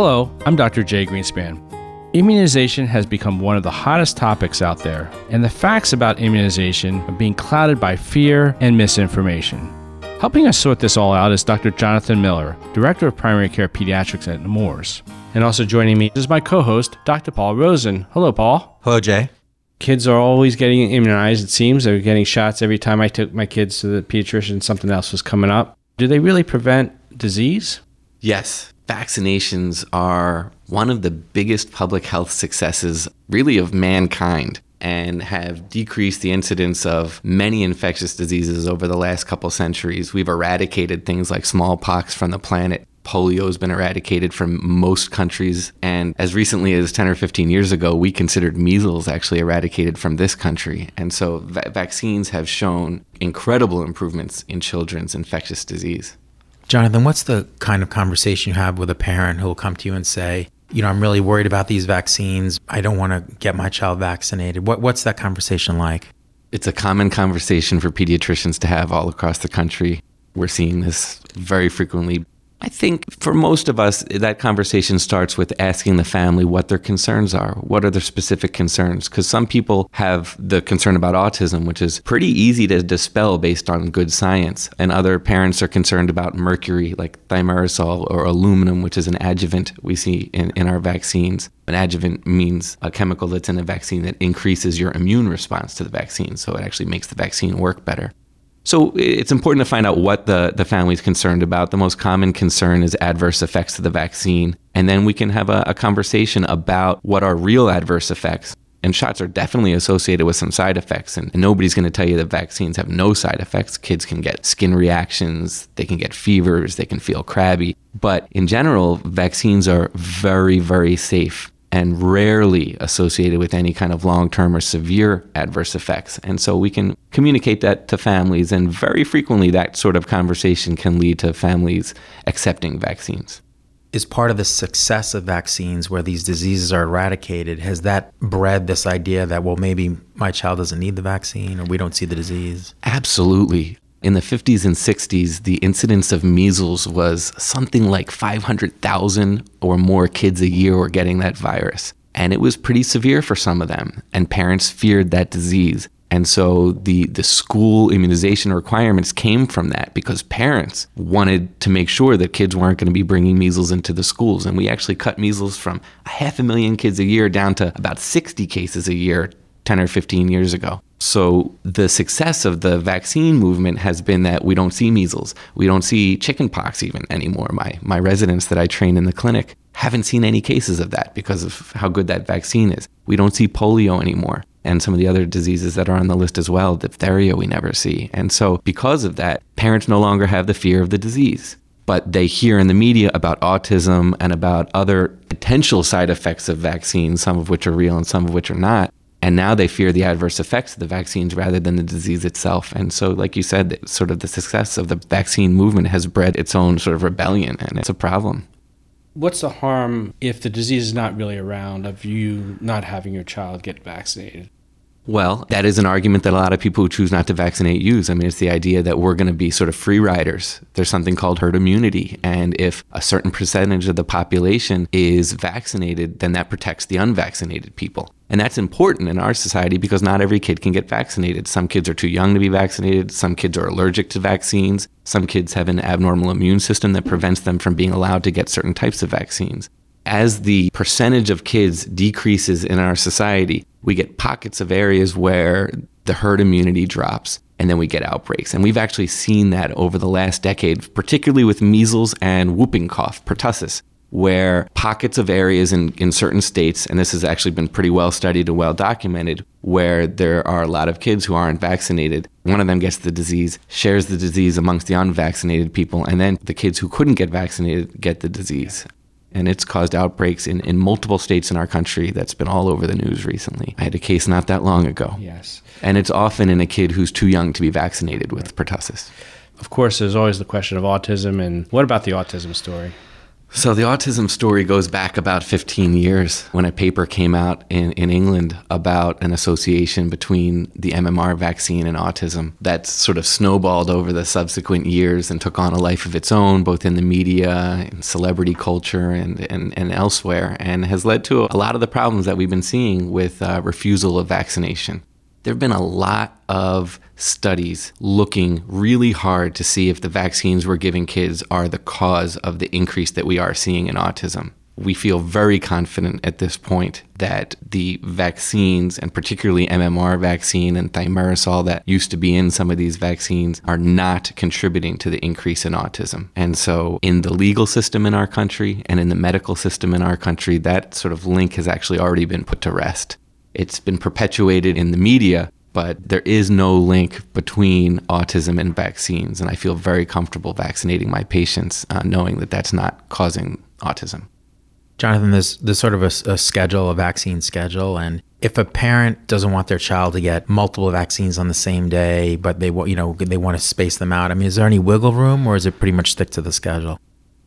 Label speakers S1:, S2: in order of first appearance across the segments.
S1: Hello, I'm Dr. Jay Greenspan. Immunization has become one of the hottest topics out there, and the facts about immunization are being clouded by fear and misinformation. Helping us sort this all out is Dr. Jonathan Miller, Director of Primary Care Pediatrics at Nemours. And also joining me is my co host, Dr. Paul Rosen. Hello, Paul.
S2: Hello, Jay.
S1: Kids are always getting immunized, it seems. They're getting shots every time I took my kids to the pediatrician, something else was coming up. Do they really prevent disease?
S2: Yes. Vaccinations are one of the biggest public health successes, really, of mankind, and have decreased the incidence of many infectious diseases over the last couple centuries. We've eradicated things like smallpox from the planet. Polio has been eradicated from most countries. And as recently as 10 or 15 years ago, we considered measles actually eradicated from this country. And so va- vaccines have shown incredible improvements in children's infectious disease.
S3: Jonathan, what's the kind of conversation you have with a parent who will come to you and say, you know, I'm really worried about these vaccines. I don't want to get my child vaccinated. What, what's that conversation like?
S2: It's a common conversation for pediatricians to have all across the country. We're seeing this very frequently. I think for most of us, that conversation starts with asking the family what their concerns are. What are their specific concerns? Because some people have the concern about autism, which is pretty easy to dispel based on good science. And other parents are concerned about mercury, like thimerosal or aluminum, which is an adjuvant we see in, in our vaccines. An adjuvant means a chemical that's in a vaccine that increases your immune response to the vaccine. So it actually makes the vaccine work better. So it's important to find out what the, the family is concerned about. The most common concern is adverse effects to the vaccine. And then we can have a, a conversation about what are real adverse effects. And shots are definitely associated with some side effects. And, and nobody's going to tell you that vaccines have no side effects. Kids can get skin reactions, they can get fevers, they can feel crabby. But in general, vaccines are very, very safe and rarely associated with any kind of long term or severe adverse effects. And so we can communicate that to families, and very frequently that sort of conversation can lead to families accepting vaccines.
S3: Is part of the success of vaccines where these diseases are eradicated, has that bred this idea that, well, maybe my child doesn't need the vaccine or we don't see the disease?
S2: Absolutely. In the 50s and 60s, the incidence of measles was something like 500,000 or more kids a year were getting that virus. And it was pretty severe for some of them, and parents feared that disease. And so the, the school immunization requirements came from that because parents wanted to make sure that kids weren't going to be bringing measles into the schools. And we actually cut measles from a half a million kids a year down to about 60 cases a year 10 or 15 years ago. So the success of the vaccine movement has been that we don't see measles, we don't see chickenpox even anymore. My my residents that I train in the clinic haven't seen any cases of that because of how good that vaccine is. We don't see polio anymore and some of the other diseases that are on the list as well, diphtheria we never see. And so because of that, parents no longer have the fear of the disease. But they hear in the media about autism and about other potential side effects of vaccines, some of which are real and some of which are not. And now they fear the adverse effects of the vaccines rather than the disease itself. And so, like you said, sort of the success of the vaccine movement has bred its own sort of rebellion, and it's a problem.
S1: What's the harm if the disease is not really around of you not having your child get vaccinated?
S2: Well, that is an argument that a lot of people who choose not to vaccinate use. I mean, it's the idea that we're going to be sort of free riders. There's something called herd immunity. And if a certain percentage of the population is vaccinated, then that protects the unvaccinated people. And that's important in our society because not every kid can get vaccinated. Some kids are too young to be vaccinated. Some kids are allergic to vaccines. Some kids have an abnormal immune system that prevents them from being allowed to get certain types of vaccines as the percentage of kids decreases in our society, we get pockets of areas where the herd immunity drops and then we get outbreaks. And we've actually seen that over the last decade, particularly with measles and whooping cough, pertussis, where pockets of areas in, in certain states, and this has actually been pretty well studied and well documented, where there are a lot of kids who aren't vaccinated. One of them gets the disease, shares the disease amongst the unvaccinated people, and then the kids who couldn't get vaccinated get the disease and it's caused outbreaks in, in multiple states in our country that's been all over the news recently. I had a case not that long ago.
S1: Yes.
S2: And it's often in a kid who's too young to be vaccinated with pertussis.
S1: Of course, there's always the question of autism, and what about the autism story?
S2: So, the autism story goes back about 15 years when a paper came out in, in England about an association between the MMR vaccine and autism that sort of snowballed over the subsequent years and took on a life of its own, both in the media and celebrity culture and, and, and elsewhere, and has led to a lot of the problems that we've been seeing with uh, refusal of vaccination. There have been a lot of studies looking really hard to see if the vaccines we're giving kids are the cause of the increase that we are seeing in autism. We feel very confident at this point that the vaccines, and particularly MMR vaccine and thimerosal that used to be in some of these vaccines, are not contributing to the increase in autism. And so, in the legal system in our country and in the medical system in our country, that sort of link has actually already been put to rest. It's been perpetuated in the media, but there is no link between autism and vaccines. And I feel very comfortable vaccinating my patients, uh, knowing that that's not causing autism.
S3: Jonathan, there's, there's sort of a, a, schedule, a vaccine schedule, and if a parent doesn't want their child to get multiple vaccines on the same day, but they you know they want to space them out, I mean, is there any wiggle room, or is it pretty much stick to the schedule?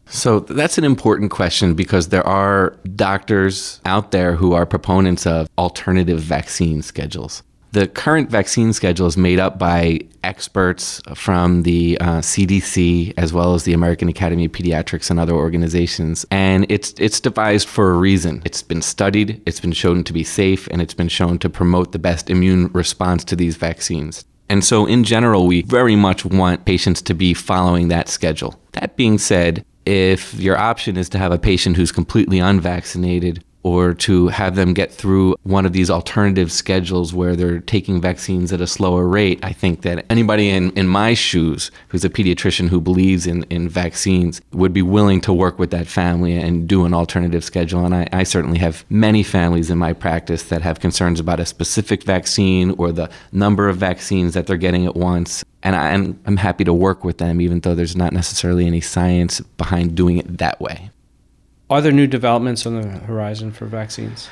S2: So that's an important question because there are doctors out there who are proponents of alternative vaccine schedules. The current vaccine schedule is made up by experts from the uh, CDC as well as the American Academy of Pediatrics and other organizations, and it's it's devised for a reason. It's been studied, it's been shown to be safe, and it's been shown to promote the best immune response to these vaccines. And so, in general, we very much want patients to be following that schedule. That being said, if your option is to have a patient who's completely unvaccinated or to have them get through one of these alternative schedules where they're taking vaccines at a slower rate. I think that anybody in, in my shoes who's a pediatrician who believes in, in vaccines would be willing to work with that family and do an alternative schedule. And I, I certainly have many families in my practice that have concerns about a specific vaccine or the number of vaccines that they're getting at once. And I, I'm happy to work with them, even though there's not necessarily any science behind doing it that way.
S1: Are there new developments on the horizon for vaccines?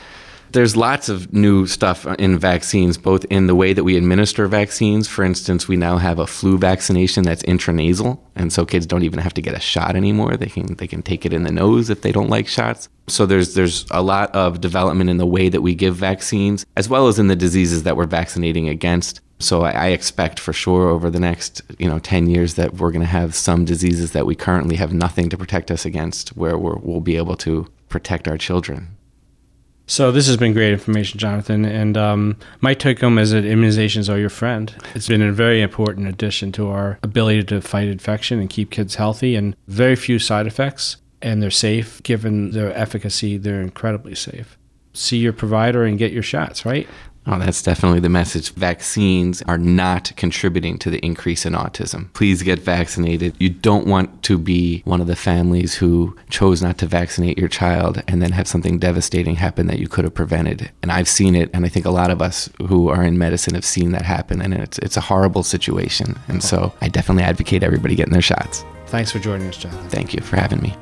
S2: There's lots of new stuff in vaccines, both in the way that we administer vaccines. For instance, we now have a flu vaccination that's intranasal, and so kids don't even have to get a shot anymore. They can they can take it in the nose if they don't like shots. So there's there's a lot of development in the way that we give vaccines, as well as in the diseases that we're vaccinating against. So I, I expect for sure over the next you know 10 years that we're going to have some diseases that we currently have nothing to protect us against, where we will be able to protect our children.
S1: So this has been great information, Jonathan. And um, my take home is that immunizations are your friend. It's been a very important addition to our ability to fight infection and keep kids healthy, and very few side effects. And they're safe. Given their efficacy, they're incredibly safe. See your provider and get your shots, right?
S2: Oh, that's definitely the message. Vaccines are not contributing to the increase in autism. Please get vaccinated. You don't want to be one of the families who chose not to vaccinate your child and then have something devastating happen that you could have prevented. And I've seen it, and I think a lot of us who are in medicine have seen that happen, and it's, it's a horrible situation. And so I definitely advocate everybody getting their shots.
S1: Thanks for joining us, John.
S2: Thank you for having me.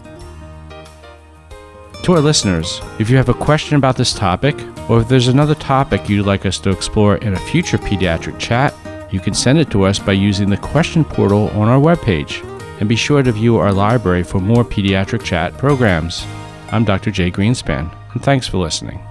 S1: To our listeners, if you have a question about this topic, or if there's another topic you'd like us to explore in a future pediatric chat, you can send it to us by using the question portal on our webpage. And be sure to view our library for more pediatric chat programs. I'm Dr. Jay Greenspan, and thanks for listening.